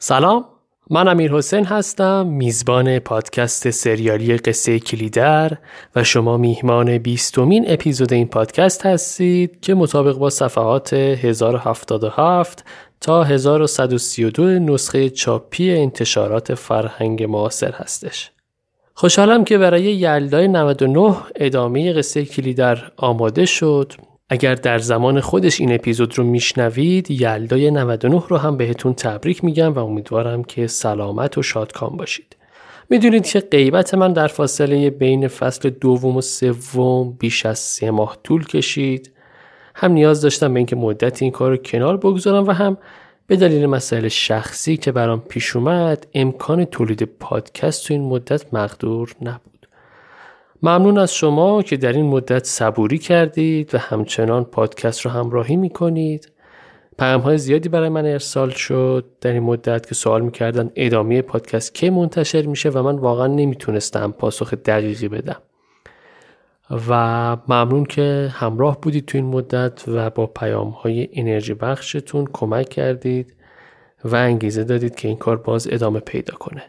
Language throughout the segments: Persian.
سلام من امیر حسین هستم میزبان پادکست سریالی قصه کلیدر و شما میهمان بیستمین اپیزود این پادکست هستید که مطابق با صفحات 1077 تا 1132 نسخه چاپی انتشارات فرهنگ معاصر هستش. خوشحالم که برای یلدای 99 ادامه قصه کلیدر آماده شد. اگر در زمان خودش این اپیزود رو میشنوید یلدای 99 رو هم بهتون تبریک میگم و امیدوارم که سلامت و شادکام باشید. می‌دونید که غیبت من در فاصله بین فصل دوم و سوم بیش از سه ماه طول کشید. هم نیاز داشتم به اینکه مدت این کار رو کنار بگذارم و هم به دلیل مسائل شخصی که برام پیش اومد امکان تولید پادکست تو این مدت مقدور نبود. ممنون از شما که در این مدت صبوری کردید و همچنان پادکست رو همراهی می کنید. پیام های زیادی برای من ارسال شد. در این مدت که سوال می‌کردن ادامه پادکست کی منتشر میشه و من واقعا نمی‌تونستم پاسخ دقیقی بدم. و ممنون که همراه بودید تو این مدت و با پیام های انرژی بخشتون کمک کردید و انگیزه دادید که این کار باز ادامه پیدا کنه.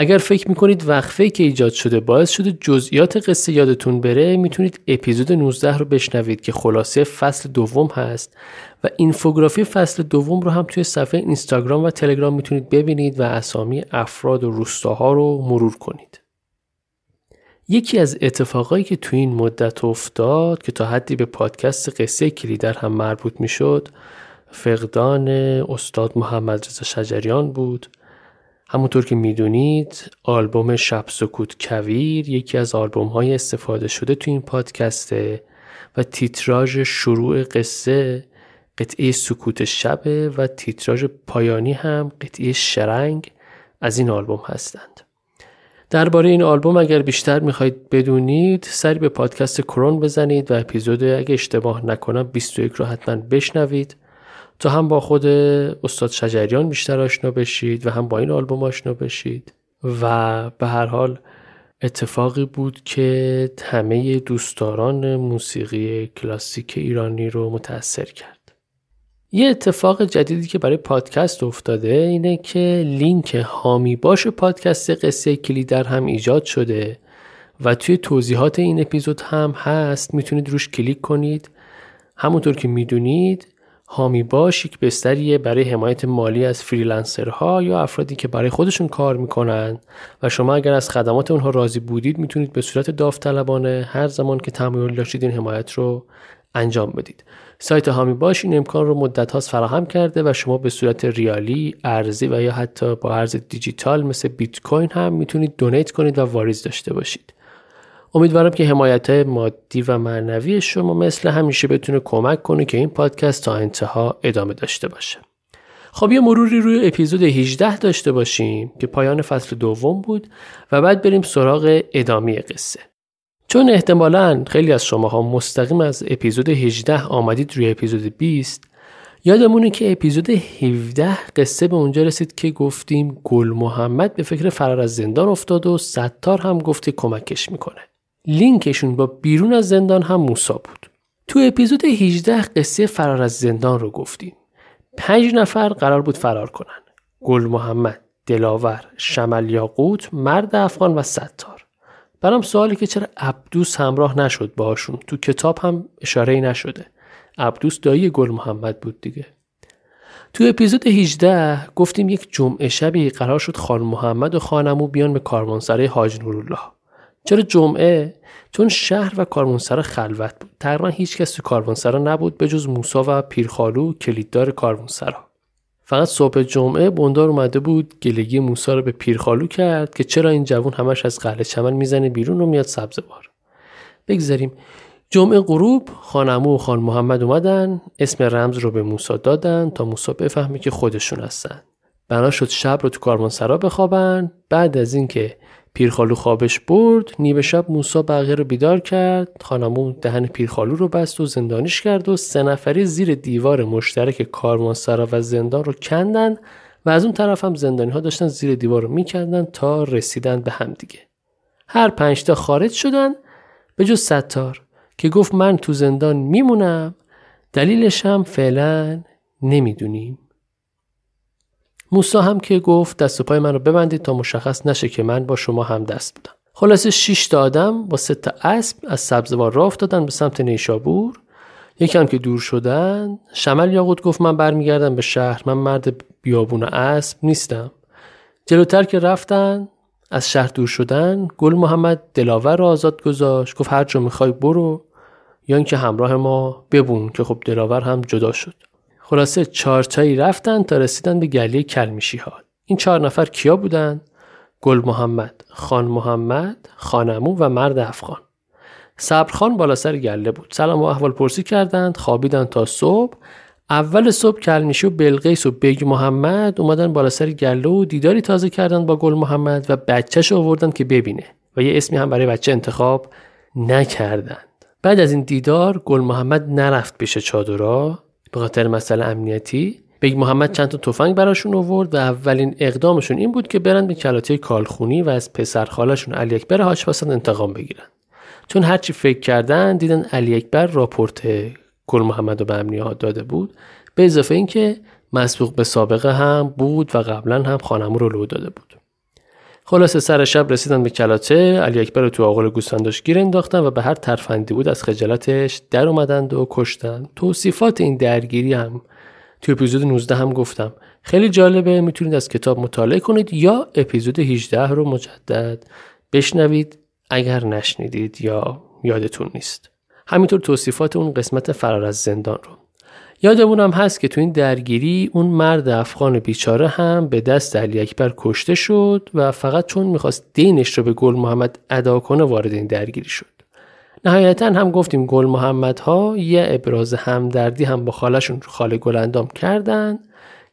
اگر فکر می‌کنید وقفه که ایجاد شده باعث شده جزئیات قصه یادتون بره می‌تونید اپیزود 19 رو بشنوید که خلاصه فصل دوم هست و اینفوگرافی فصل دوم رو هم توی صفحه اینستاگرام و تلگرام می‌تونید ببینید و اسامی افراد و روستاها رو مرور کنید. یکی از اتفاقایی که توی این مدت افتاد که تا حدی به پادکست قصه کلیدر هم مربوط می‌شد فقدان استاد محمد رضا شجریان بود همونطور که می‌دونید آلبوم شب سکوت کویر یکی از آلبوم های استفاده شده تو این پادکسته و تیتراژ شروع قصه قطعه سکوت شبه و تیتراژ پایانی هم قطعه شرنگ از این آلبوم هستند. درباره این آلبوم اگر بیشتر می‌خواید بدونید سری به پادکست کرون بزنید و اپیزود اگه اشتباه نکنم 21 رو حتما بشنوید تا هم با خود استاد شجریان بیشتر آشنا بشید و هم با این آلبوم آشنا بشید. و به هر حال اتفاقی بود که همه دوستداران موسیقی کلاسیک ایرانی رو متاثر کرد. یه اتفاق جدیدی که برای پادکست افتاده اینه که لینک هامی باش پادکست قصه کلیدر هم ایجاد شده و توی توضیحات این اپیزود هم هست. می‌تونید روش کلیک کنید. همونطور که می‌دونید هامی باش یک بستریه برای حمایت مالی از فریلنسرها یا افرادی که برای خودشون کار می‌کنن و شما اگر از خدمات اونها راضی بودید می‌تونید به صورت داوطلبانه هر زمان که تمایل داشتید این حمایت رو انجام بدید سایت هامی باش این امکان رو مدت هاست فراهم کرده و شما به صورت ریالی، ارزی و یا حتی با ارز دیجیتال مثل بیت کوین هم می‌تونید دونیت کنید و واریز داشته باشید. امیدوارم که حمایت مادی و معنوی شما مثل همیشه بتونه کمک کنه که این پادکست تا انتها ادامه داشته باشه. خب یه مروری روی اپیزود 18 داشته باشیم که پایان فصل دوم بود و بعد بریم سراغ ادامه قصه. چون احتمالا خیلی از شماها مستقیم از اپیزود 18 آمدید روی اپیزود 20 یادمونه که اپیزود 17 قصه به اونجا رسید که گفتیم گل محمد به فکر فرار از زندان افتاد و ستار هم گفته کمکش می‌کنه. لینکشون با بیرون از زندان هم موسا بود. تو اپیزود 18 قصه فرار از زندان رو گفتیم. پنج نفر قرار بود فرار کنن. گل محمد، دلاور، شمل یاقوت، مرد افغان و ستار. برام سوالی که چرا عبدوس همراه نشد باشون تو کتاب هم اشاره نشده. عبدوس دایی گل محمد بود دیگه. تو اپیزود 18 گفتیم یک جمعه شبی قرار شد خان محمد و خانمو بیان به کاروانسرای حاج نورالله. چرا جمعه؟ چون شهر و کاروانسرا خلوت بود. تقریبا هیچ کس تو کاروانسرا نبود به جز موسا و پیرخالو کلیددار کاروانسرا فقط صبح جمعه بندار اومده بود گلگی موسا رو به پیرخالو کرد که چرا این جوون همش از قهل چمن می‌زنه بیرون و میاد سبزوار بگذاریم. جمعه غروب خانمو و خان محمد اومدن اسم رمز رو به موسا دادن تا موسا بفهمه که خودشون هستن. بنا شد شب رو تو کاروانسرا بخوابن. بعد از اینکه پیرخالو خوابش برد نیمه شب موسا بقیه رو بیدار کرد خانمو دهن پیرخالو رو بست و زندانیش کرد و سه نفری زیر دیوار مشترک کارمانسرا و زندان رو کندن و از اون طرف هم زندانی ها داشتن زیر دیوار رو میکندن تا رسیدن به هم دیگه. هر پنجتا خارج شدن به جز ستار که گفت من تو زندان میمونم دلیلش هم فعلا نمی‌دونیم. موسا هم که گفت دست و پای من رو ببندید تا مشخص نشه که من با شما هم دست بودم. خلاصه 6 تا آدم با سه تا اسب از سبزوار راه افتادن به سمت نیشابور. یکم که دور شدن شمل یاقوت گفت من برمیگردم به شهر من مرد بیابون اسب نیستم. جلوتر که رفتن از شهر دور شدن گل محمد دلاور را آزاد گذاشت گفت هر جا می‌خوای برو یا اینکه همراه ما ببون که خب دلاور هم جدا شد. خلاصه چارتایی رفتن تا رسیدن به گلی کلمیشی ها این چهار نفر کیا بودن؟ گل محمد خان محمد خانمو و مرد افغان. صبرخان بالا سر گله بود. سلام و احوال پرسی کردند خوابیدن تا صبح. اول صبح کلمیشی و بلقیس و بیگ محمد اومدن بالا سر گله و دیداری تازه کردن با گل محمد و بچهش آوردن که ببینه و یه اسمی هم برای بچه انتخاب نکردند. بعد از این دیدار گل محمد نرفت پیش چادرها. به خاطر مسئله امنیتی. بیگ محمد چند تا تفنگ براشون آورد و اولین اقدامشون این بود که برن به کلاته کالخونی و از پسر خالشون علی اکبر حاج‌پسند انتقام بگیرن. چون هرچی فکر کردن دیدن علی اکبر راپورت گل محمد رو به امنیات داده بود. به اضافه اینکه مسبوق به سابقه هم بود و قبلا هم خانمو رو لو داده بود. خلاصه سر شب رسیدن به کلاته. علی اکبر رو تو آغل گوسفنداش گیر انداختن و به هر ترفندی بود از خجالتش در اومدند و کشتن. توصیفات این درگیری هم تو اپیزود 19 هم گفتم. خیلی جالبه می‌تونید از کتاب مطالعه کنید یا اپیزود 18 رو مجدد بشنوید. اگر نشنیدید یا یادتون نیست. همینطور توصیفات اون قسمت فرار از زندان رو. یادمونم هست که تو این درگیری اون مرد افغان بیچاره هم به دست علی اکبر کشته شد و فقط چون می‌خواست دینش رو به گل محمد ادا کنه وارد این درگیری شد. نهایتا هم گفتیم گل محمد ها یه ابراز همدردی هم با خالشون خاله گلندام کردن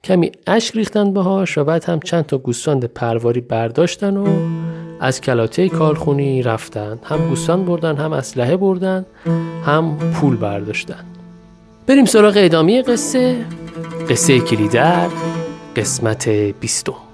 کمی اشک ریختن بهاش و بعد هم چند تا گوسفند پرواری برداشتن و از کلاته کارخونی رفتن هم گوسفند بردن هم اسلحه بردن هم پول برداشتن بریم سراغ ادامه قصه قصه کلیدر قسمت بیستم.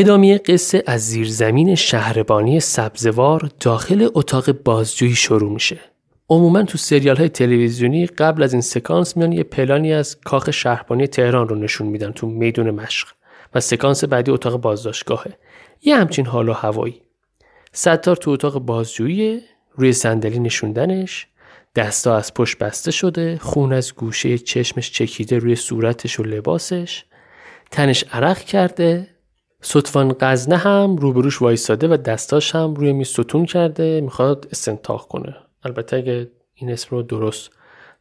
ادامه قصه از زیرزمین شهربانی سبزوار داخل اتاق بازجویی شروع میشه. عموما تو سریال های تلویزیونی قبل از این سکانس میان یه پلانی از کاخ شهربانی تهران رو نشون میدن تو میدون مشق و سکانس بعدی اتاق بازداشتگاهه. یه همچین حال و هوایی. ستار تو اتاق بازجویی روی صندلی نشوندنش دستا از پشت بسته شده خون از گوشه چشمش چکیده روی صورتش و لباسش تنش عرق کرده سطفان قزنه هم روبروش وایساده و دستاش هم روی میز ستون کرده می‌خواد استنتاق کنه. البته اگه این اسم رو درست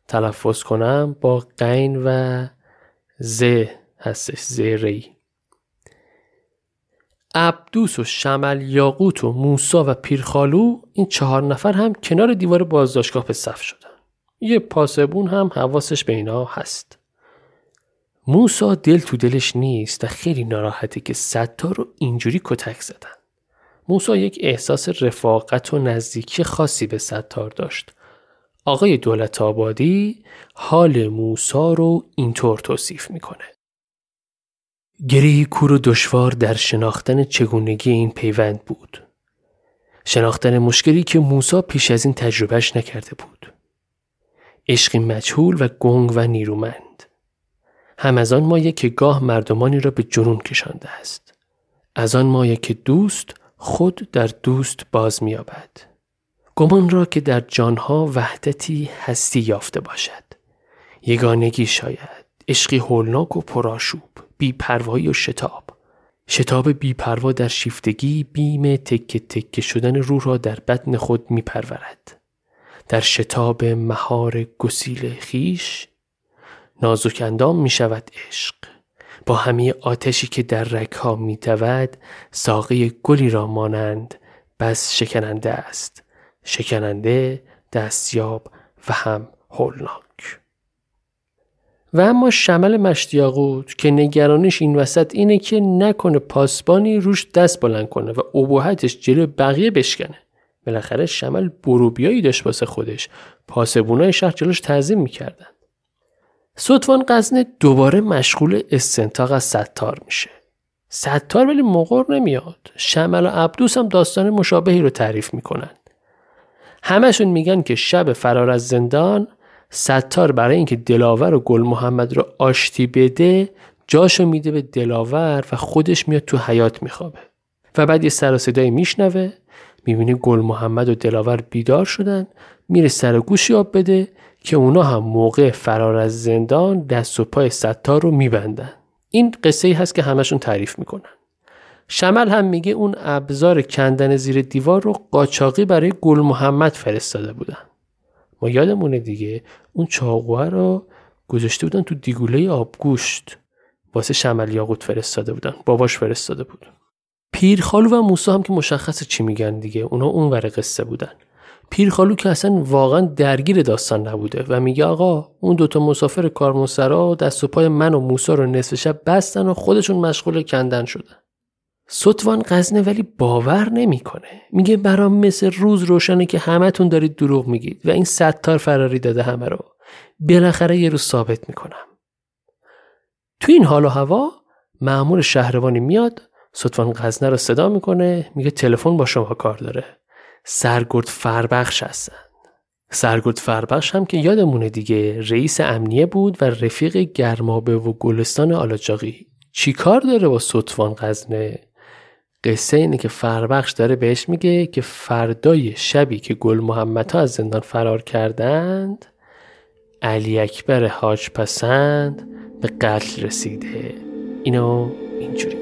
تلفظ کنم با قین و ز هستش ز ری. عبدوس و شمل یاقوت و موسا و پیرخالو این چهار نفر هم کنار دیوار بازداشتگاه به صف شدن. یه پاسبون هم حواسش به اینا هست. موسا دل تو دلش نیست و خیلی ناراحته که ستار رو اینجوری کتک زدن. موسا یک احساس رفاقت و نزدیکی خاصی به ستار داشت. آقای دولت آبادی حال موسا رو اینطور توصیف می‌کنه. گری کور و دشوار در شناختن چگونگی این پیوند بود. شناختن مشکلی که موسا پیش از این تجربهش نکرده بود. عشقی مجهول و گنگ و نیرومند. هم از آن مایه که گاه مردمانی را به جنون کشانده است. از آن مایه که دوست خود در دوست باز مییابد. گمان را که در جانها وحدتی هستی یافته باشد. یگانگی شاید عشقی هولناک و پرآشوب بیپروایی و شتاب. شتاب بیپروا در شیفتگی بیم تکه تکه شدن روح را در بدن خود میپرورد. در شتاب مهار گسیل خیش نازک اندام می شود عشق. با همه آتشی که در رکها می دود ساقه گلی را مانند بس شکننده است. شکننده دستیاب و هم هولناک. و اما شمل مشتیاقوت که نگرانش این وسط اینه که نکنه پاسبانی روش دست بلند کنه و ابهتش جلو بقیه بشکنه. بالاخره شمل بروبیایی داشت واسه خودش. پاسبونای شهر جلوش تعظیم می‌کردن. سطوان قزنه دوباره مشغول استنتاق از ستار میشه. ستار ولی مقر نمیاد. شمل و عبدوس هم داستان مشابهی رو تعریف می‌کنن. همشون میگن که شب فرار از زندان ستار برای اینکه دلاور و گل محمد رو آشتی بده جاشو میده به دلاور و خودش میاد تو حیات میخوابه. و بعد یه سر و صدایی میشنوه می‌بینه گل محمد و دلاور بیدار شدن میره سر گوشی آب بده که اونا هم موقع فرار از زندان دست و پای ستار رو میبندن. این قصه ای هست که همشون تعریف می‌کنن. شمل هم میگه اون ابزار کندن زیر دیوار رو قاچاقی برای گل محمد فرستاده بودن. ما یادمونه دیگه اون چاقوه رو گذاشته بودن تو دیگوله آبگوشت. واسه شمل یاقوت فرستاده بودن باباش فرستاده بود. پیرخالو و موسی هم که مشخصه چی میگن دیگه اونا اون ور قصه بودن. پیرخالو که اصلا واقعا درگیر داستان نبوده و میگه آقا اون دوتا مسافر کارمونسرا دست و پای من و موسا رو نصف شب بستن و خودشون مشغول کندن شدن. ستوان قزنه ولی باور نمی‌کنه. میگه برام مثل روز روشنه که همتون دارید دروغ میگید و این ستار فراری داده همه رو. بالاخره یه روز ثابت می‌کنم. تو این حال و هوا معمور شهروانی میاد. ستوان قزنه رو صدا می‌کنه میگه تلفن با شما کار داره. سرگرد فربخش هستن. سرگرد فربخش هم که یادمونه دیگه رئیس امنیه بود و رفیق گرمابه و گلستان آلاجاقی چی کار داره با ستوان قزنه قصه اینه که فربخش داره بهش میگه که فردای شبی که گل محمد ها از زندان فرار کردند علی اکبر حاج پسند به قتل رسیده. اینو اینجوری.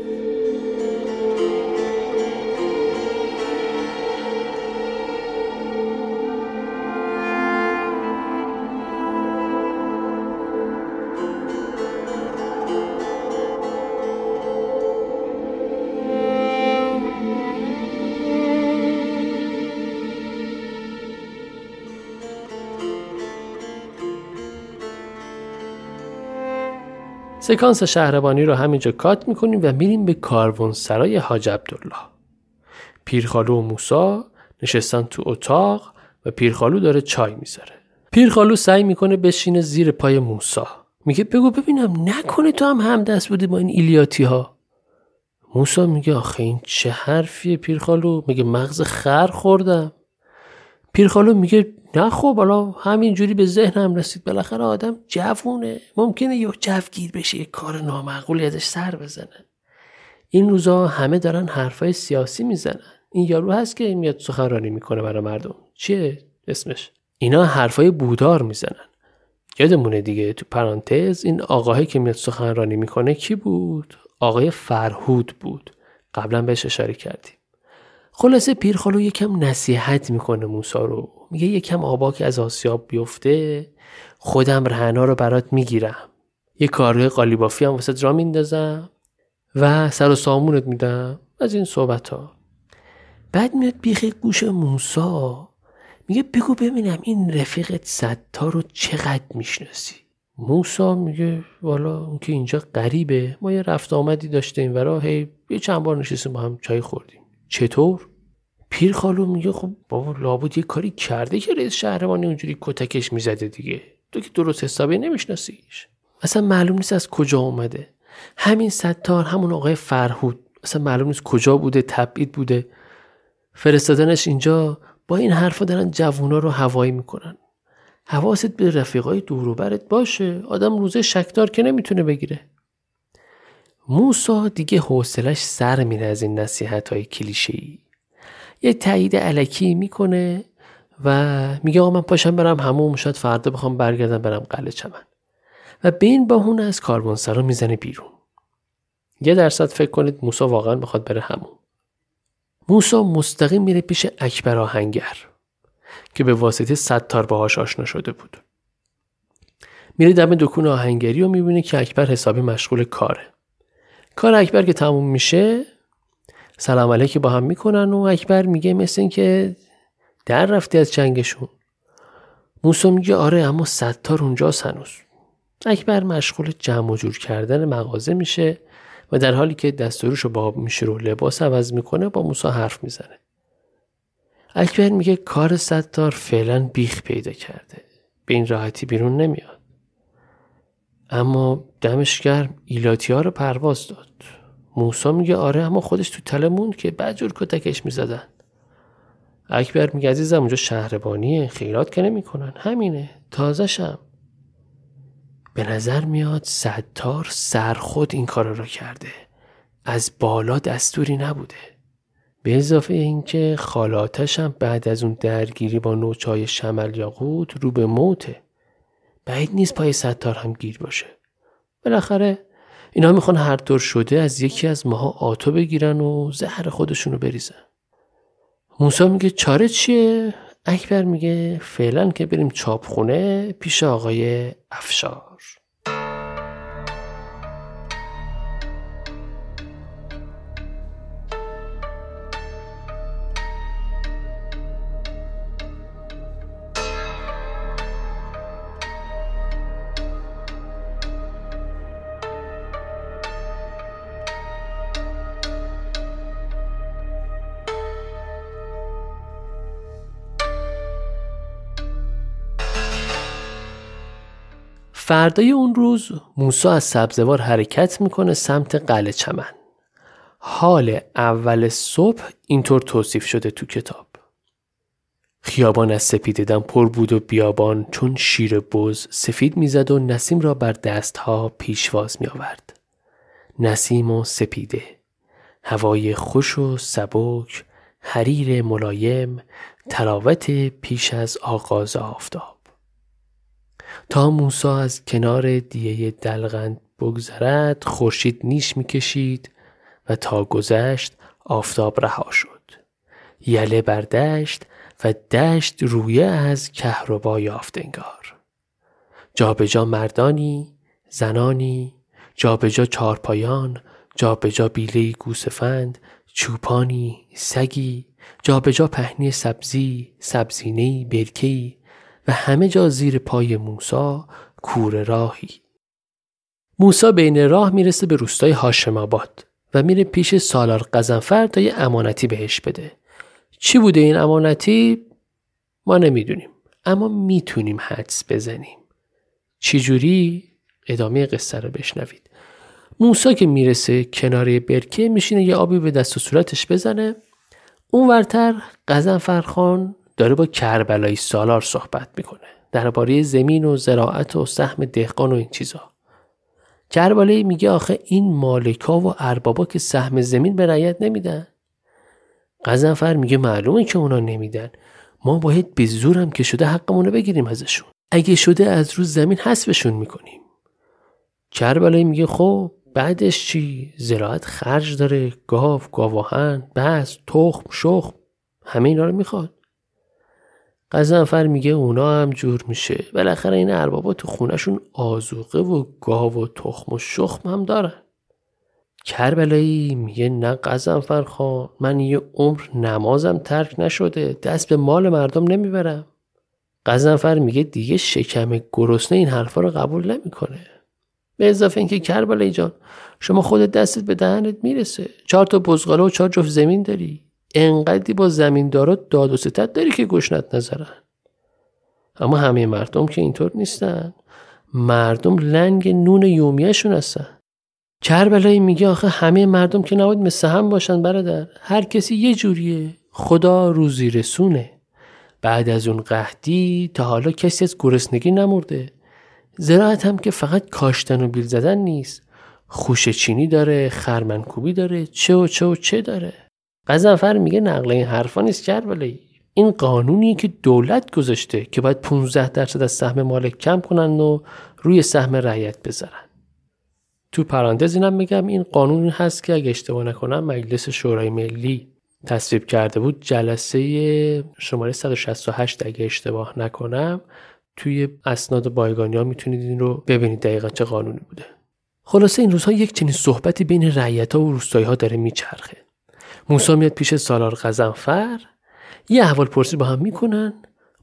سکانس شهربانی رو همینجا کات می‌کنیم و میریم به کاروان سرای حاج عبدالله. پیرخالو و موسا نشستن تو اتاق و پیرخالو داره چای می‌ذاره. پیرخالو سعی می‌کنه بشینه زیر پای موسا. میگه بگو ببینم نکنه تو هم هم دست بودی با این ایلیاتی ها موسا میگه آخه این چه حرفیه پیرخالو؟ میگه مغز خر خوردم. پیرخالو میگه نه خب حالا همینجوری به ذهنم رسید. بالاخره آدم جوونه. ممکنه یه جوگیر بشه یه کار نامعقولی ازش سر بزنه. این روزا همه دارن حرفای سیاسی می‌زنن. این یارو هست که میاد سخنرانی می‌کنه برای مردم. چیه اسمش؟ اینا حرفای بودار می‌زنن. یادمونه دیگه تو پرانتز این آقاهی که میاد سخنرانی می‌کنه کی بود؟ آقای فرهود بود. قبلا بهش اشاره کردیم. خلاصه پیرخالو یکم نصیحت می‌کنه موسا رو. میگه یکم آبا از آسیاب بیفته خودم رهنا رو برات می‌گیرم. یه کارگاه قالیبافی هم واسه را میندازم و سر و سامونت میدم از این صحبت ها بعد میاد بیخی گوش موسا میگه بگو ببینم این رفیقت ستار رو چقدر می‌شناسی؟ موسا میگه والا اون که اینجا غریبه ما یه رفت آمدی داشتیم ورا هی یه چند بار نشستیم با هم چای خوردیم. چطور؟ پیر خالو میگه خب بابا لابد یه کاری کرده که رئیس شهربانی اونجوری کتکش می‌زده دیگه. تو که درست حسابی نمیشناسیش. اصلا معلوم نیست از کجا اومده. همین ستار همون آقای فرهود. اصلا معلوم نیست کجا بوده تبعید بوده. فرستادنش اینجا با این حرفا دارن جوونا رو هوایی می‌کنن. حواست به رفیقای دوروبرت باشه. آدم روزه شکدار که نمی‌تونه بگیره. موسا دیگه حوصلش سر میره از این نصیحت های کلیشه ای یه تایید علکی می‌کنه و میگه آقا من پاشم برم همون شاید فردا بخوام برگردم برم قلعه چمن. و به این باهون از کاروانسرا می‌زنه بیرون. یه درصد فکر کنید موسا واقعا بخواد بره همون موسا مستقیم میره پیش اکبر آهنگر که به واسطه ستار باهاش آشنا شده بود. میره دم دکون آهنگری و می‌بینه که اکبر حسابی مشغول کاره. کار اکبر که تموم میشه سلام علیکی با هم می‌کنن و اکبر میگه مثل این که در رفتی از جنگشون. موسا میگه آره اما ستار اونجاست هنوز. اکبر مشغول جمع و جور کردن مغازه میشه و در حالی که دستورش رو با میشه و لباس عوض می‌کنه با موسا حرف می‌زنه. اکبر میگه کار ستار فعلا بیخ پیدا کرده. به این راحتی بیرون نمیاد. اما دمش گرم ایلاتی ها رو پرواز داد. موسا میگه آره اما خودش تو تله موند که بعد جور کتکش می‌زدن. اکبر میگه عزیزم اونجا شهربانیه خیرات که نمی‌کنن. همینه تازشم به نظر میاد ستار سر خود این کار را کرده. از بالا دستوری نبوده. به اضافه اینکه خالاتش هم بعد از اون درگیری با نوچای شمل یا قود رو به موته. بعید نیست پای ستار هم گیر باشه. بالاخره اینا می‌خوان هر طور شده از یکی از ماها آتو بگیرن و زهر خودشونو بریزن موسا میگه چاره چیه؟ اکبر میگه فعلا که بریم چاپخونه پیش آقای افشار فردای اون روز موسا از سبزوار حرکت می‌کنه سمت قلعه چمن. حال اول صبح اینطور توصیف شده تو کتاب. خیابان از سپیددم پر بود و بیابان چون شیر بز سفید می‌زد و نسیم را بر دستها پیشواز می آورد. نسیم و سپیده هوای خوش و سبک حریر ملایم تراوت پیش از آغاز آفتاب تا موسا از کنار دیه دلغند بگذرد خورشید نیش می‌کشید و تا گذشت آفتاب رها شد. یله بر دشت و دشت رویه از کهربا یافت انگار. جابجا جا مردانی زنانی جابجا جا چارپایان جابجا جا بیله گوسفند چوپانی سگی جابجا جا پهنی سبزی سبزینی برکی و همه جا زیر پای موسا کور راهی. موسا بین راه می‌رسه به روستای هاشم آباد و میره پیش سالار قزنفر تا یه امانتی بهش بده. چی بوده این امانتی؟ ما نمی‌دونیم اما می‌تونیم حدس بزنیم. چجوری ادامه قصه رو بشنوید. موسا که می‌رسه کنار برکه میشینه یه آبی به دست و صورتش بزنه. اون ورتر قزنفر خان داره با کربلایی سالار صحبت می‌کنه. درباره زمین و زراعت و سهم دهقان و این چیزا. کربلایی میگه آخه این مالکا و اربابا که سهم زمین به رعیت نمیدن. قزنفر میگه معلومه که اونا نمیدن. ما باید به زورم که شده حقمونو بگیریم ازشون. اگه شده از روز زمین حسبشون می‌کنیم. کربلایی میگه خب بعدش چی؟ زراعت خرج داره گاو گاواهن بس تخم شخم همه اینا رو می‌خواد. قزنفر میگه اونا هم جور میشه. بالاخره این اربابا تو خونشون آزوقه و گاو و تخم و شخم هم دارن. کربلایی میگه نه قزنفر خان من یه عمر نمازم ترک نشده دست به مال مردم نمی‌برم. قزنفر میگه دیگه شکم گرسنه این حرفا رو قبول نمی‌کنه. به اضافه اینکه کربلایی جان شما خودت دستت به دهنت می‌رسه. چهار تا بزغاله و چهار جفت زمین داری. انقدری با زمیندارا داد و ستت داری که گشنت نظرن اما همه مردم که اینطور نیستن. مردم لنگ نون یومیهشون هستن. کربلایی میگه آخه همه مردم که نباید مثل هم باشن برادر. هر کسی یه جوریه. خدا روزی رسونه. بعد از اون قهدی تا حالا کسی از گرسنگی نمرده. زراعت هم که فقط کاشتن و بیل زدن نیست. خوش چینی داره خرمنکوبی داره چه و چه و چه داره. قزنفر میگه نقل این حرفا نیست کربلایی این قانونی که دولت گذاشته که باید 15 درصد از سهم مالک کم کنن و روی سهم رعیت بذارن تو پرانتز اینم میگم این قانونی هست که اگه اشتباه نکنم مجلس شورای ملی تصویب کرده بود جلسه شماره 168 اگه اشتباه نکنم توی اسناد بایگانی ها می‌تونید این رو ببینید دقیقا چه قانونی بوده. خلاصه این روزها یک چنین صحبتی بین رعیت ها و روستایی ها داره میچرخه. موسا میاد پیش سالار غزنفر. یه احوال پرسی با هم می‌کنن.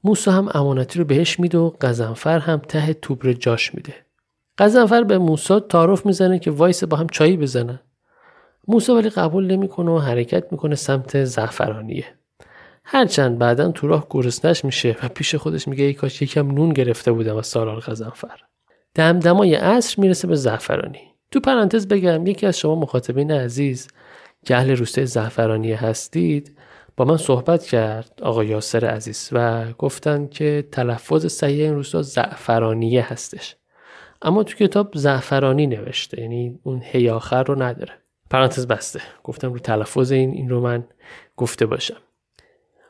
موسی هم امانتی رو بهش میده و قزنفر هم ته توبر جاش میده. قزنفر به موسی تعارف می‌زنه که وایس با هم چایی بزنن. موسی ولی قبول نمی‌کنه و حرکت می‌کنه سمت زعفرانیه. هرچند بعدا تو راه گرسنش میشه و پیش خودش میگه ای کاش یکم نون گرفته بودم از سالار قزنفر دمدمای عصر می‌رسه به زعفرانی. تو پرانتز بگم یکی از شما مخاطبین عزیز که اهل روسته زعفرانی هستید با من صحبت کرد آقا یاسر عزیز و گفتن که تلفظ صحیح این روستا زعفرانیه هستش. اما تو کتاب زعفرانی نوشته یعنی اون هی آخر رو نداره. پرانتز بسته. گفتم رو تلفظ این این رو من گفته باشم.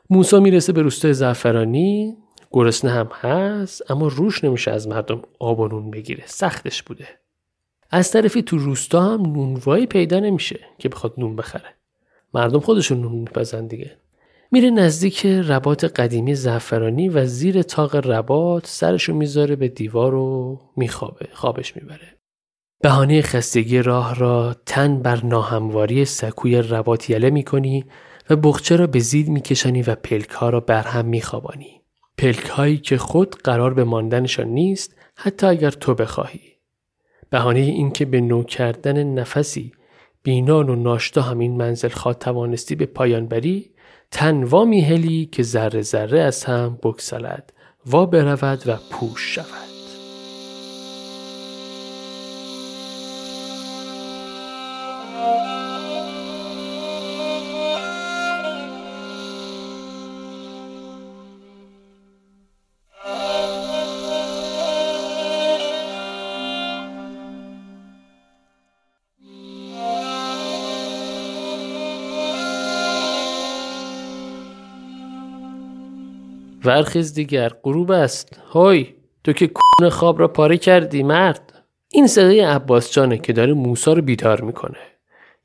موسا می‌رسه به روستای زعفرانی. گرسنه هم هست اما روش نمیشه از مردم آب بگیره. سختش بوده. از طرفی تو روستا هم نونوایی پیدا نمیشه که بخواد نون بخره. مردم خودشون نون میپزن دیگه. میره نزدیک ربات قدیمی زعفرانی و زیر تاق ربات سرشو می‌ذاره به دیوار و میخوابه خوابش می‌بره. بهانه خستگی راه را تن بر ناهمواری سکوی ربات یله می‌کنی و بخچه را به زید میکشانی و پلک ها را بر هم میخوابانی. پلک هایی که خود قرار به ماندنشان نیست حتی اگر تو بخواهی. بهانه اینکه به نو کردن نفسی بینان و ناشتا همین منزل خواه توانستی به پایان بری تن وا میهلی که ذره ذره از هم بکسلد وا برود و پوش شود. ورخیز دیگر غروب است. های تو که کون خواب را پاره کردی مرد. این صدای عباس جانه که داره موسا رو بیدار می‌کنه.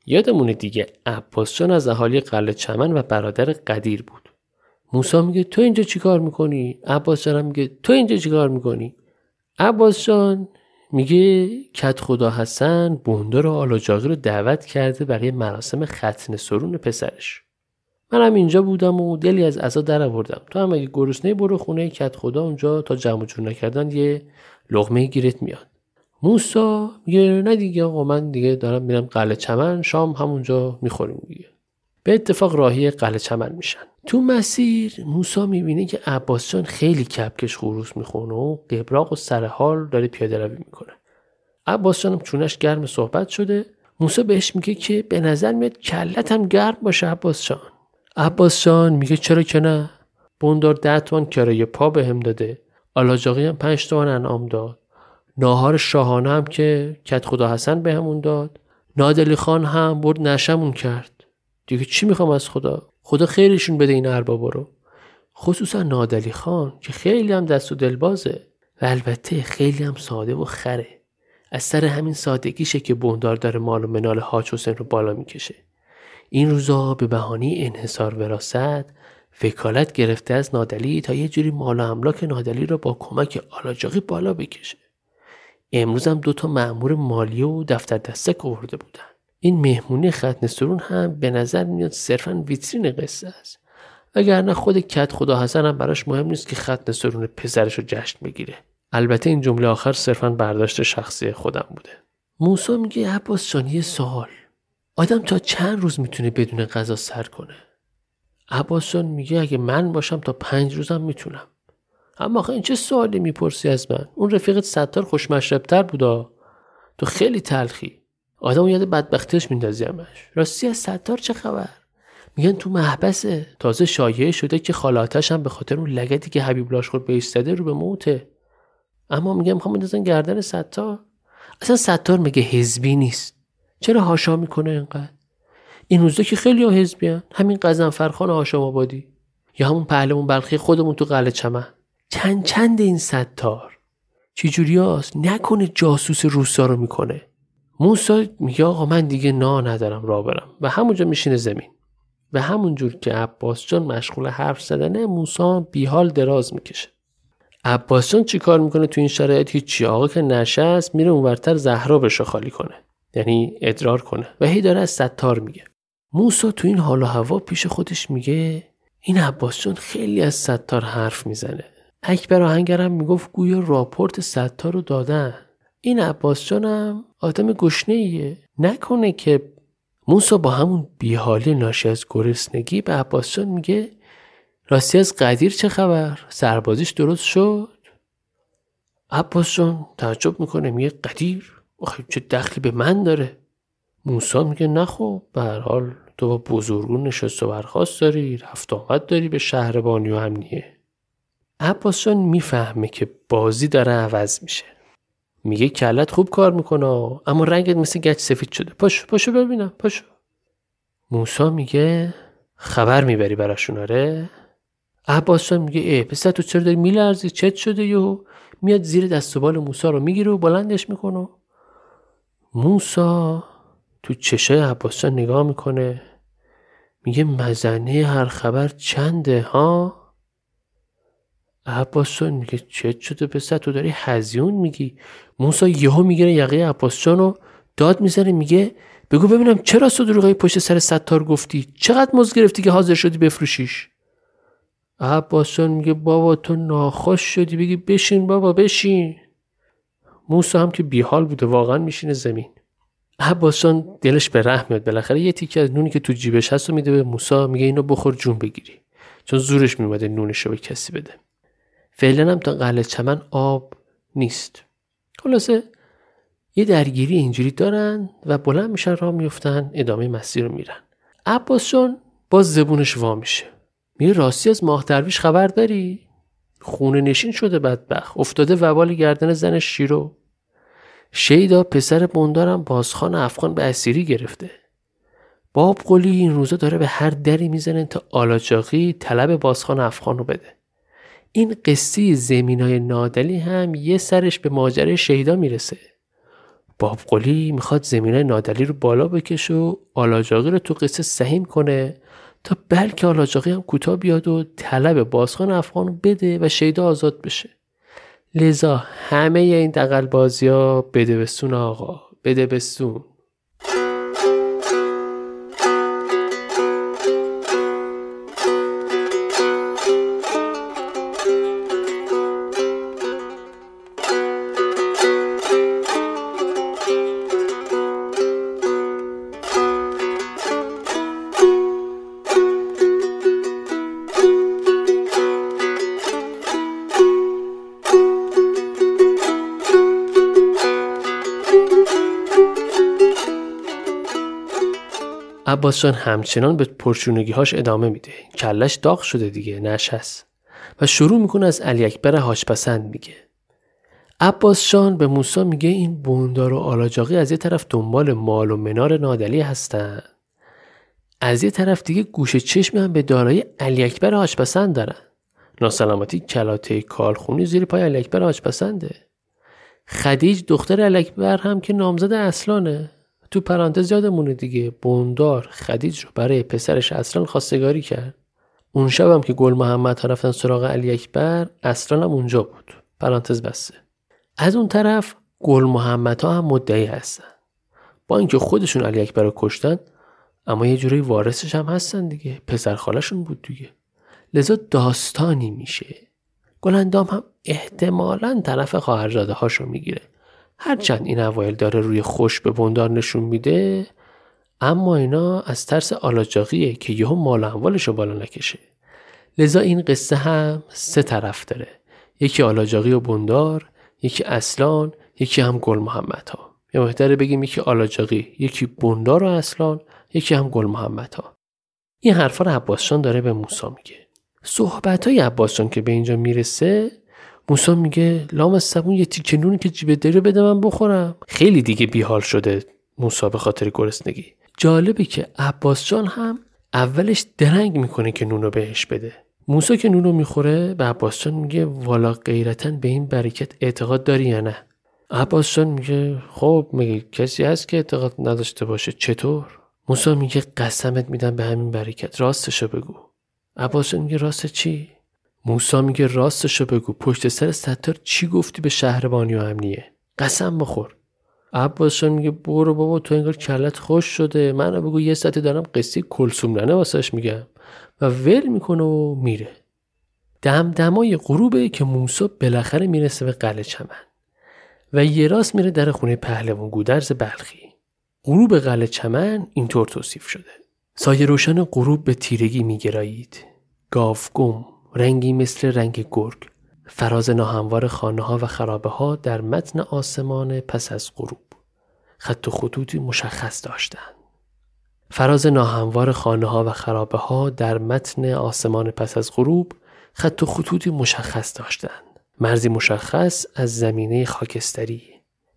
یادمونه دیگه عباس جان از اهالی قلعه چمن و برادر قدیر بود. موسا میگه تو اینجا چیکار می‌کنی؟ عباس جان میگه تو اینجا چیکار می‌کنی؟ عباس جان میگه کت خدا حسن بوندار و آلاجاقی رو دعوت کرده برای مراسم ختن سرون پسرش. منم اینجا بودم و دلی از عزا در آوردم. تو هم اگه گرسنه برو خونه کت خدا اونجا تا جمع جور نکردن یه لغمه گیرت میاد. موسا میگه نه دیگه آقا من دیگه دارم میرم قلعه چمن شام همونجا می‌خوریم دیگه. به اتفاق راهی قلعه چمن میشن. تو مسیر موسا می‌بینه که عباس جان خیلی کپکش خروس می‌خونه و قبراق و سر حال داره پیاده روی می‌کنه. عباس جانم چونش گرم صحبت شده. موسا بهش میگه که به نظر میاد کلت هم گرم باشه عباس جان. عباس جان میگه چرا که نه؟ بوندار ده تومن کرایه پا به هم داده آلاجاقی هم پنج تومن انعام داد. ناهار شاهانه هم که کت خدا حسن به همون داد. نادلی خان هم برد نشمون کرد. دیگه چی می‌خوام از خدا؟ خدا خیلیشون بده این اربابا رو. خصوصا نادلی خان که خیلی هم دست و دلبازه و البته خیلی هم ساده و خره. از سر همین سادگیشه که بوندار داره مال و منال حاج حسین رو بالا می‌کشه. این روزا به بهانه انحصار وراست وکالت گرفته از نادلی تا یه جوری مال و املاک نادلی را با کمک آلاجاقی بالا بکشه. امروز هم دوتا معمور مالی و دفتر دستک آورده بودن. این مهمونی ختن سرون هم به نظر میاد صرفا ویترین قصه است. وگرنه خود کت خدا حسن هم براش مهم نیست که ختن سرون پسرش رو جشن بگیره. البته این جمله آخر صرفا برداشت شخصی خودم بوده. موسا میگه عباس سوال. آدم تا چند روز می‌تونه بدون غذا سر کنه؟ عباس جان میگه اگه من باشم تا پنج روزم می‌تونم. اما آخه این چه سوالی می‌پرسی از من؟ اون رفیقت ستار خوشمشربتر بودا؟ تو خیلی تلخی. آدم یاد بدبختیش میندازی همش. راستی از ستار چه خبر؟ میگن تو محبسه. تازه شایعه شده که خالاتش هم به خاطر اون لگتی که حبیب لاشخور به ایستاده رو به موته. اما میگم می‌خوام بندازن گردن ستار. اصلا ستار میگه حزبی نیست؟ چرا هاشا می‌کنه اینقدر؟ این روزا که خیلی ها حزبی همین قزنفرخان هاشم آبادی یا همون پهلمون بلخی خودمون تو قلعه چمن. چند چند این ستار چی هاست؟ نکنه جاسوس روسا رو می‌کنه. موسا میگه آقا من دیگه نا ندارم را برم. و همونجا میشینه زمین. و همونجور که عباس جان مشغول حرف زدنه موسا بیحال دراز می‌کشه. عباس جان چیکار می‌کنه تو این شرایط؟ هیچی. آقا که نشست میره اونورتر زهرا بشه خالی کنه. یعنی ادرار کنه. و هی داره از ستار میگه. موسا تو این حال و هوا پیش خودش میگه این عباس جان خیلی از ستار حرف می‌زنه. اکبر آهنگرم می‌گفت گویا راپورت ستار رو دادن. این عباس جانم آدم گشنه ایه نکنه که موسا با همون بیحالی ناشی از گرسنگی به عباس جان میگه راستی از قدیر چه خبر؟ سربازیش درست شد؟ عباس جان تعجب می‌کنه میگه قدیر؟ آخه چه دخلی به من داره؟ موسا میگه نخو به هر حال تو با بزرگون نشست و برخواست داری رفت آمد داری به شهر بانی و امنیه. عباس می‌فهمه که بازی داره عوض میشه. میگه کلت خوب کار می‌کنه اما رنگت مثل گچ سفید شده. پاشو پاشو ببینم پاشو. موسا میگه خبر می‌بری براشون آره؟ عباس میگه ای پسر تو چرا داری میلرزی؟ چت شده یهو؟ میاد زیر دست و بال موسا رو می‌گیره و بلندش می‌کنه. موسا تو چشای عباس جان نگاه می‌کنه. میگه مزنه هر خبر چنده ها؟ عباس جان میگه چه شده پسر؟ تو داری هزیون میگی. موسا یهو می‌گیره یقه عباس جان رو داد می‌زنه میگه بگو ببینم چرا صدروغای پشت سر ستار گفتی؟ چقدر مزد گرفتی که حاضر شدی بفروشیش؟ عباس جان میگه بابا تو ناخوش شدی بگی بشین بابا بشین. موسا هم که بیحال بوده واقعا میشینه زمین. عباس جان دلش به رحم میاد بالاخره. یه تیکه از نونی که تو جیبش هست و میده به موسا میگه اینو بخور جون بگیری. چون زورش میومده نونش رو به کسی بده. فعلا هم تا قلعه چمن آب نیست. خلاصه یه درگیری اینجوری دارن و بلند میشن راه میفتن ادامه مسیر رو میرن. عباس جان باز زبونش وا میشه میگه راستی از ماه درویش خبر داری؟ خونه نشین شده بدبخ افتاده وبال گردن زن شیرو. شیدا پسر بندارم بازخان افغان به اسیری گرفته. باب قلی این روزا داره به هر دری می‌زنه تا آلاجاقی طلب بازخان افغان رو بده. این قصه زمین های نادلی هم یه سرش به ماجره شهیدا می‌رسه. باب قلی می‌خواد زمین های نادلی رو بالا بکشه و آلاجاقی رو تو قصه سهیم کنه تا بلکه آلاجاقی هم کوتاه بیاد و طلب بازخان افغان بده و شیدا آزاد بشه. لذا همه این دقل بازی ها بده بستون آقا بده بستون عباس جان همچنان به پرچونگیهاش ادامه میده. کلش داغ شده دیگه نشست. و شروع می‌کنه از علی اکبر هاشپسند میگه. عباس جان به موسی میگه این بوندار و آلاجاقی از یه طرف دنبال مال و منار نادلی هستن. از یه طرف دیگه گوش چشم هم به دارایی علی اکبر هاشپسند دارن. ناسلامتی کلاته کالخونی زیر پای علی اکبر هاشپسنده خدیج دختر علی اکبر هم که نامزد اصلانه. تو پرانتز یادمونه دیگه بوندار خدیج رو برای پسرش اصلا خواستگاری کرد. اون شبم که گل محمد ها رفتن سراغ علی اکبر اصلا هم اونجا بود. پرانتز بسته. از اون طرف گل محمد ها هم مدعی هستن. با اینکه خودشون علی اکبر رو کشتن اما یه جوری وارثش هم هستن دیگه. پسر خالشون بود دیگه. لذا داستانی میشه. گلندام هم احتمالا طرف خواهرزاده هاشو می‌گیره. هرچند این اوایل داره روی خوش به بندار نشون میده اما اینا از ترس آلاجاقیه که یهو مال اموالش رو بالا نکشه. لذا این قصه هم سه طرف داره. یکی آلاجاقی و بندار یکی اصلان یکی هم گل محمد ها یا بهتره بگیم یکی آلاجاقی یکی بندار و اصلان یکی هم گل محمد ها این حرفا رو عباسشان داره به موسا میگه. صحبت های عباسشان که به اینجا می‌رسه موسا میگه لام سبون یه تیکه نونی که جیبه داری بده من بخورم. خیلی دیگه بیحال شده موسا به خاطر گرسنگی. جالبه که عباس جان هم اولش درنگ می‌کنه که نونو بهش بده. موسا که نونو می‌خوره به عباس جان میگه والا غیرتا به این برکت اعتقاد داری یا نه؟ عباس جان میگه خب میگه کسی هست که اعتقاد نداشته باشه؟ چطور؟ موسا میگه قسمت میدم به همین برکت راستشو بگو. عباس جان میگه راست چی؟ موسا میگه راستشو بگو. پشت سر ستار چی گفتی به شهربانی و امنیه؟ قسم بخور. عباسشان میگه برو بابا تو انگار کلت خوش شده. منو بگو یه ساعتی دارم قصه کلسوم ننه واسش میگم. و ول می‌کنه و میره. دمدمای غروبه که موسا بالاخره می‌رسه به قلعه چمن. و یه راست میره در خونه پهلوان گودرز بلخی. غروب قلعه چمن اینطور توصیف شده. سایه روشن غروب به تیرگی میگرایید. گم رنگی مثل رنگ گرگ. فراز ناهموار خانه ها و خرابه ها در متن آسمان پس از غروب. خط و خطوطی مشخص داشتند فراز ناهموار خانه ها و خرابه ها در متن آسمان پس از غروب خط و خطوطی مشخص داشتند مرزی مشخص از زمینه خاکستری.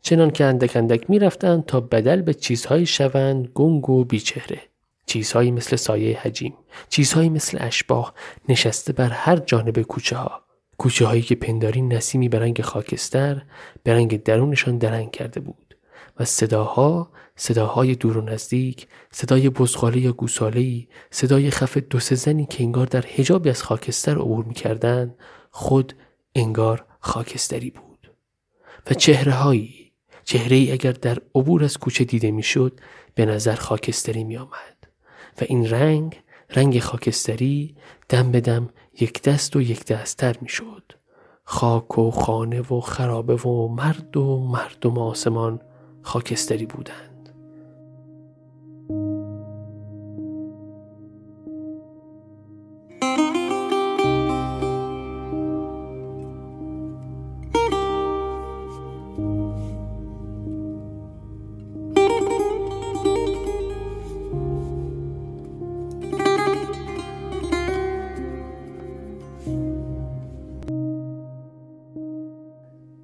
چنان که اندک اندک می تا بدل به چیزهایی شوند گنگ و بیچهره. چیزهایی مثل سایه حجیم چیزهایی مثل اشباه نشسته بر هر جانب کوچه ها کوچه هایی که پنداری نسیمی به رنگ خاکستر به رنگ درونشان درنگ کرده بود و صداها صداهای دور و نزدیک صدای بزغاله یا گوساله صدای خف دو زنی که انگار در حجابی از خاکستر عبور می‌کردند خود انگار خاکستری بود. و چهره هایی چهره ای اگر در عبور از کوچه دیده می‌شد به نظر خاکستری می آمد و این رنگ رنگ خاکستری دم به دم یک دست و یک دستتر می شد خاک و خانه و خرابه و مرد و مردم آسمان خاکستری بودند.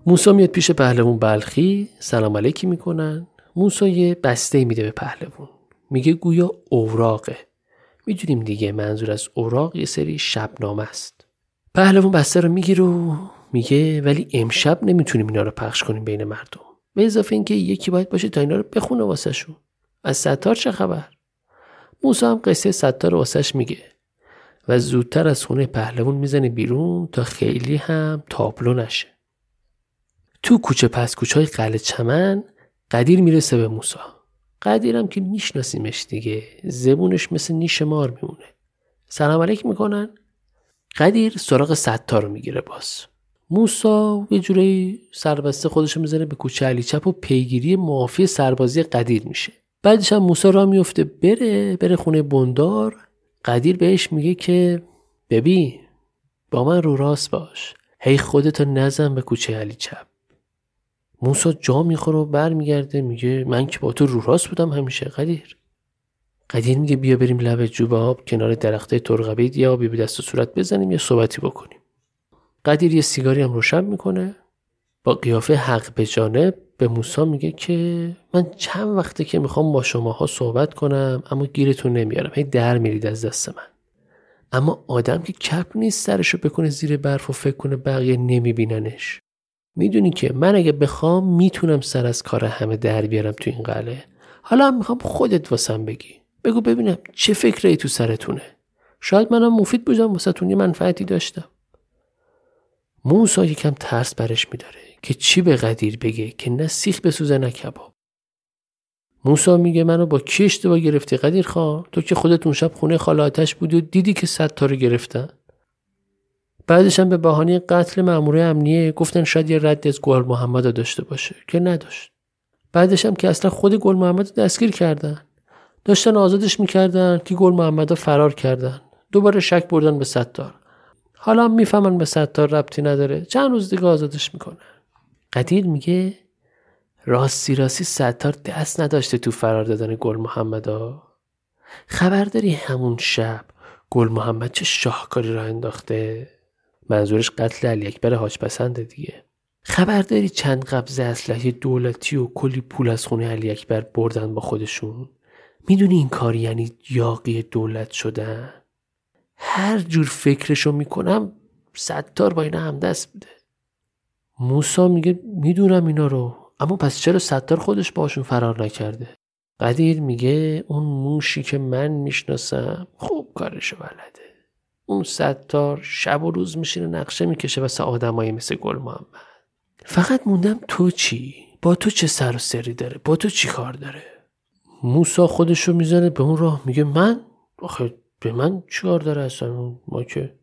موسا میاد پیش پهلوون بلخی سلام علیکی می‌کنن. موسا یه بسته میده به پهلوون میگه گویا اوراقه. می‌دونیم دیگه منظور از اوراق یه سری شبنامه است. پهلوون بسته رو می‌گیره و میگه ولی امشب نمی‌تونیم اینا رو پخش کنیم بین مردم. به اضافه اینکه یکی باید باشه تا اینا رو بخونه واسهشون. از ستار چه خبر؟ موسا هم قصه ستار واسش میگه. و زودتر از خونه پهلوون می‌زنه بیرون تا خیلی هم تابلو نشه. تو کوچه پس کوچه های قلعه چمن قدیر می‌رسه به موسا. قدیرم که میشناسیمش دیگه. زبونش مثل نیش مار میمونه. سلام علیک می‌کنن. قدیر سراغ ستار رو می‌گیره باز. موسا یه جوری سربسته خودش می‌زنه به کوچه علی چپ و پیگیری معافی سربازی قدیر میشه. بعدش هم موسا را میفته بره بره خونه بندار. قدیر بهش میگه که ببین با من رو راست باش. هی خودتو نزن به کوچه علی چپ. موسا جا می‌خوره و برمیگرده میگه من که با تو رو راست بودم همیشه قدیر. قدیر میگه بیا بریم لب جوب آب کنار درخته ترقبید یا بی دست و صورت بزنیم یا صحبتی بکنیم. قدیر یه سیگاری هم روشن می‌کنه. با قیافه حق به جانب به موسا میگه که من چند وقته که می‌خوام با شماها صحبت کنم اما گیرتون نمیارم. هی در میرید از دست من. اما آدم که کپ نیست سرشو بکنه زیر برف و فکر کنه بقیه نمیبیننش. می‌دونی که من اگه بخوام می‌تونم سر از کار همه در بیارم تو این قله حالا هم می‌خوام خودت واسم بگی. بگو ببینم چه فکری تو سرتونه. شاید منم مفید بودم واسه یه منفعتی داشتم. موسا یکم ترس برش میداره که چی به قدیر بگه که نه سیخ بسوزه نه کباب. موسا میگه منو با کی اشتباه گرفتی قدیر خان؟ تو که خودت اون شب خونه خالاتش بودی و دیدی که صد تا رو گرفتن. بعدش هم به بهانه قتل مامور امنیه گفتن شاید یه رد از گل محمد داشته باشه که نداشت. بعدش هم که اصلا خود گل محمد دستگیر کردن. داشتن آزادش می‌کردن که گل محمد فرار کردن. دوباره شک بردن به ستار. حالا هم می‌فهمن به ستار ربطی نداره. چند روز دیگه آزادش می‌کنه. قدیر میگه راستی راستی ستار دست نداشته تو فرار دادن گل محمد خبر داری همون شب گل محمد چه شاهکاری را انداخته؟ منظورش قتل علی اکبر حاج پسنده دیگه. خبر داری چند قبضه اسلحه دولتی و کلی پول از خونه علی اکبر بردن با خودشون؟ می‌دونی این کار یعنی یاقی دولت شدن؟ هر جور فکرشو می‌کنم ستار با اینا هم دست بده موسا میگه می‌دونم اینا رو اما پس چرا ستار خودش باشون فرار نکرده؟ قدیر میگه اون موشی که من می‌شناسم خوب کارشو بلده. اون ستار شب و روز میشینه نقشه می‌کشه واسه آدمایی مثل گل محمد فقط موندم تو چی؟ با تو چه سر و سری داره؟ با تو چی کار داره؟ موسا خودشو می‌زنه به اون راه میگه من؟ آخه به من چیکار داره اصلا؟ ما که؟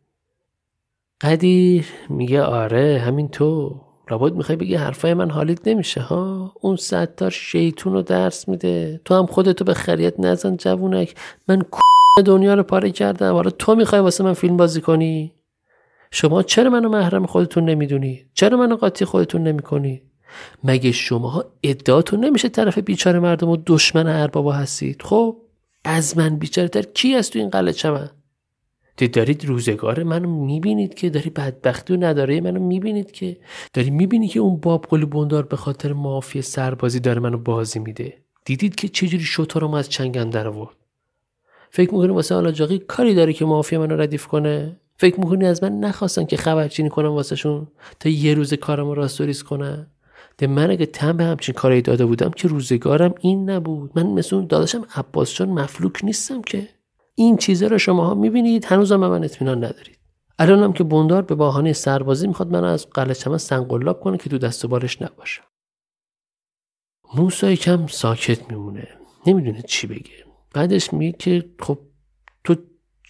قدیر میگه آره همین تو. لابد می‌خوای بگی حرفای من حالیت نمیشه ها؟ اون ستار شیطون رو درس میده. تو هم خودتو به خریت نزن جوونک. من دنیا رو پاره کردم. حالا تو می‌خوای واسه من فیلم بازی کنی؟ شما چرا منو محرم خودتون نمی‌دونی؟ چرا منو قاطی خودتون نمی‌کنی؟ مگه شماها ادعاتون نمیشه طرف بیچاره مردم و دشمن اربابا هستید؟ خب از من بیچاره تر کی است تو این قلعه من دی دارید روزگار منو می‌بینید که داری بدبختی و نداره منو می‌بینید که. داری می‌بینی که اون باب قلی بندار به خاطر مافی سربازی داره منو بازی میده. دیدید که چجوری شطورم از چنگ اندر آورد؟ فکر می‌کنی واسه آلاجاقی کاری داره که مافیا منو ردیف کنه؟ فکر می‌کنی از من نخواستن که خبرچینی کنم واسهشون؟ تا یه روز کارمو راستوریز کنن؟ ده من اگه تن به همچین کاری داده بودم که روزگارم این نبود. من مثل اون داداشم عباس جان مفلوک نیستم که. این چیزا رو شماها می‌بینید هنوزم به من اطمینان ندارید. الانم که بندار به بهانه سربازی می‌خواد من از قلعه چمن سنگلاب کنه که تو دست و بالش نباشم موسی کم ساکت میمونه. نمی‌دونه چی بگه. بعدش میگه که خب تو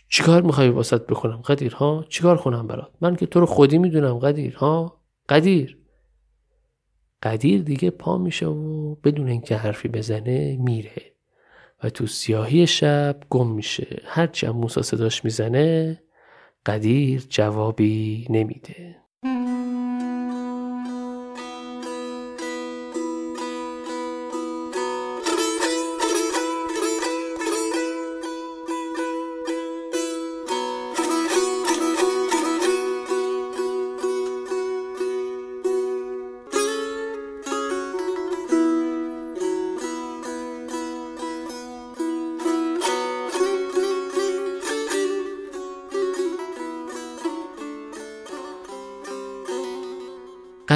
چیکار می‌خوای واسط بکنم؟ قدیر ها؟ چیکار کنم برات؟ من که تو رو خودی می‌دونم قدیر ها؟ قدیر. قدیر دیگه پا میشه و بدون اینکه حرفی بزنه میره و تو سیاهی شب گم میشه. هرچی هم موسا صداش می‌زنه قدیر جوابی نمیده.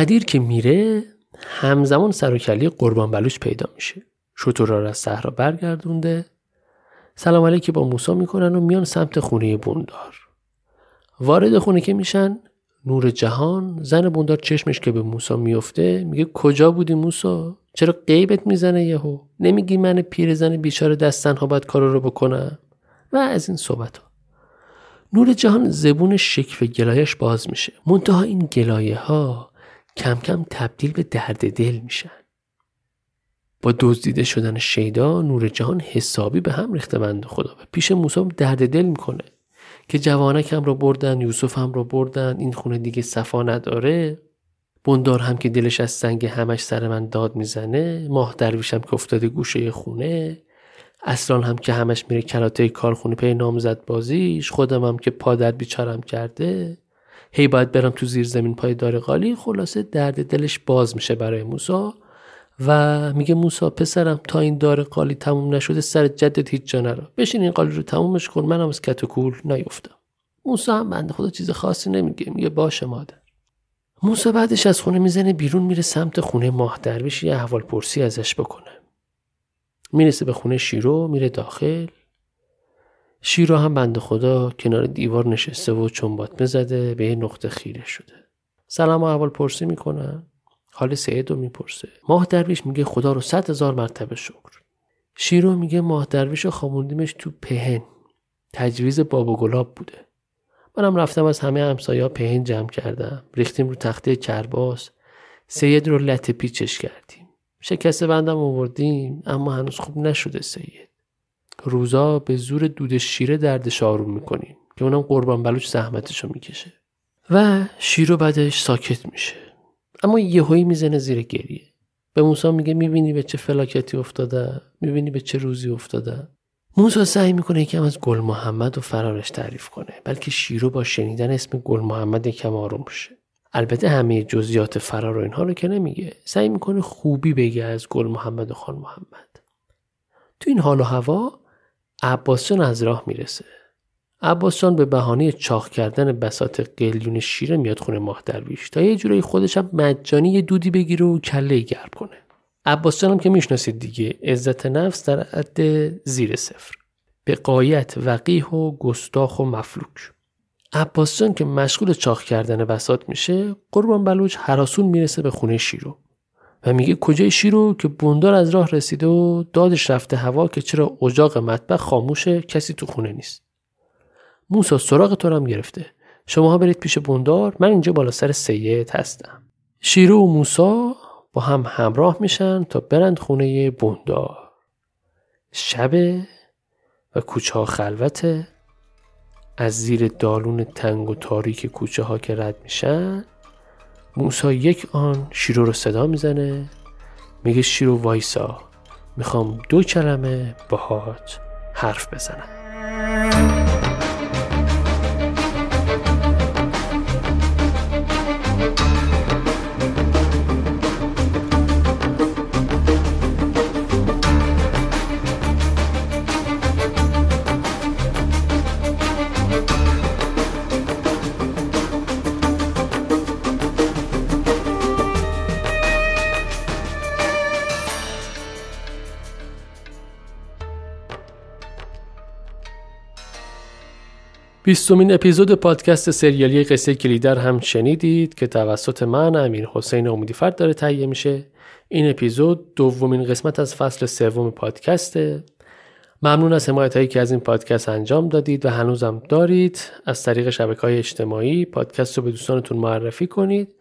قدیر که میره همزمان سر و کلی قربان بلوچ پیدا میشه. شطورا را از صحرا برگردونده. سلام علیکی با موسا می‌کنن و میان سمت خونه بوندار. وارد خونه که میشن نور جهان زن بوندار چشمش که به موسا میفته میگه کجا بودی موسا؟ چرا قیبت می‌زنه یهو؟ نمیگی من پیرزن بیچاره دستن ها باید کارو رو بکنم؟ و از این صحبت ها. نور جهان زبون شکف گلایش باز میشه. منتها این گلایه ها کم کم تبدیل به درد دل میشن. با دزدیده شدن شیدا نور جهان حسابی به هم ریخته بند خدا. و پیش موسی درد دل می‌کنه که جوانک هم رو بردن یوسف هم رو بردن این خونه دیگه صفا نداره. بندار هم که دلش از سنگ همش سر من داد می‌زنه. ماه درویشم که افتاده گوشه خونه. اصلا هم که همش میره کلاته کارخونه پی نامزد بازیش. خودم هم که پادر بیچارم کرده. هی باید برم تو زیر زمین پای دار قالی خلاصه درد دلش باز میشه برای موسا. و میگه موسا پسرم تا این دار قالی تموم نشده سر جدت هیچ جا نرا بشین این قالی رو تمومش کن منم از کت کول نیفتم. موسا هم بنده خدا چیز خاصی نمیگه میگه باشه مادر. موسا بعدش از خونه می‌زنه بیرون میره سمت خونه ماه درویش یه احوال پرسی ازش بکنه. می‌رسه به خونه شیرو میره داخل. شیرو هم بند خدا کنار دیوار نشسته و چنبات زده به یه نقطه خیره شده. سلام و اول پرسی می‌کنن حال سعید رو می‌پرسه. ماه درویش میگه خدا رو صد هزار مرتبه شکر. شیرو میگه ماه درویش رو خاموندیمش تو پهن. تجویز باب و گلاب بوده. منم رفتم از همه همسایا پهن جمع کردم. ریختیم رو تخته کرباس. سید رو لط پیچش کردیم. شکست بندم آوردیم اما هنوز خوب نشده سید. روزا به زور دود شیره دردش آروم می‌کنیم که اونم قربان بلوچ زحمتشو می‌کشه. و شیرو بعدش ساکت میشه. اما یهویی می‌زنه زیر گریه. به موسا میگه می‌بینی به چه فلاکتی افتاده می‌بینی به چه روزی افتاده. موسا سعی می‌کنه یکم از گل محمد و فرارش تعریف کنه بلکه شیرو با شنیدن اسم گل محمد یکم آروم میشه البته همه جزئیات فرار و اینها رو که نمیگه. سعی می‌کنه خوبی بگه از گل محمد و خان محمد. تو این حال و هوا عباسجان از راه می‌رسه. عباسجان به بهانه چاخ کردن بسات قلیون شیره میاد خونه ماه درویش تا یه جورایی خودش هم مجانی یه دودی بگیره و کله گرب کنه. عباسجان هم که می‌شناسید دیگه عزت نفس در عد زیر صفر. به قایت وقیح و گستاخ و مفلوک. عباسجان که مشغول چاخ کردن بسات میشه قربان بلوچ حراسون می‌رسه به خونه شیرو. و میگه کجای شیرو که بوندار از راه رسیده و دادش رفته هوا که چرا اجاق مطبخ خاموشه کسی تو خونه نیست. موسا سراغ تو هم گرفته. شماها برید پیش بوندار. من اینجا بالا سر سید هستم. شیرو و موسا با هم همراه میشن تا برند خونه بوندار. شبه و کوچه ها خلوته از زیر دالون تنگ و تاریک کوچه ها که رد میشن موسا یک آن شیرو رو صدا می‌زنه. میگه شیرو وایسا می‌خوام دو کلمه باهات حرف بزنم. بیستمین اپیزود پادکست سریالی قصه کلیدر هم شنیدید که توسط من امیر حسین امیدیفرد داره تهیه میشه. این اپیزود دومین قسمت از فصل سوم پادکسته. ممنون از حمایت هایی که از این پادکست انجام دادید و هنوزم دارید. از طریق شبکه های اجتماعی پادکست رو به دوستانتون معرفی کنید.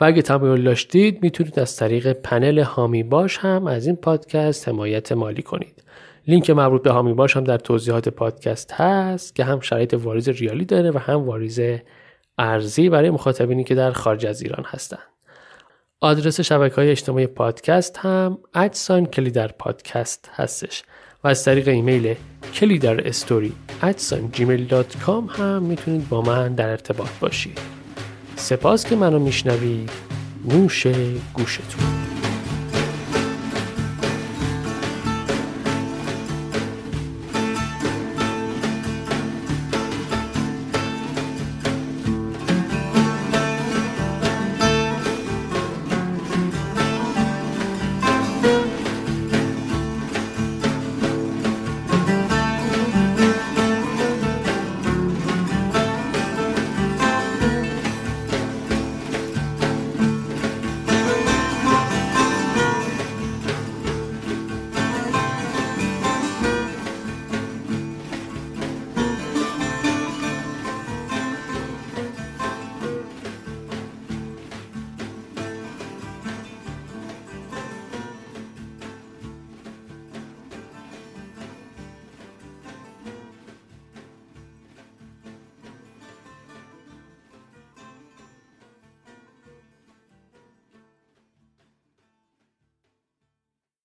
و اگه تمایل داشتید می‌تونید از طریق پنل هامی باش هم از این پادکست حمایت مالی کنید. لینک مربوط به هامی باش هم در توضیحات پادکست هست که هم شرایط واریز ریالی داره و هم واریز ارزی برای مخاطبینی که در خارج از ایران هستند. آدرس شبکه های اجتماعی پادکست هم ادسان کلیدر پادکست هستش و از طریق ایمیل کلیدر استوری ادسان جیمیل هم می‌تونید با من در ارتباط باشید. سپاس که منو میشنوید نوش گوشتون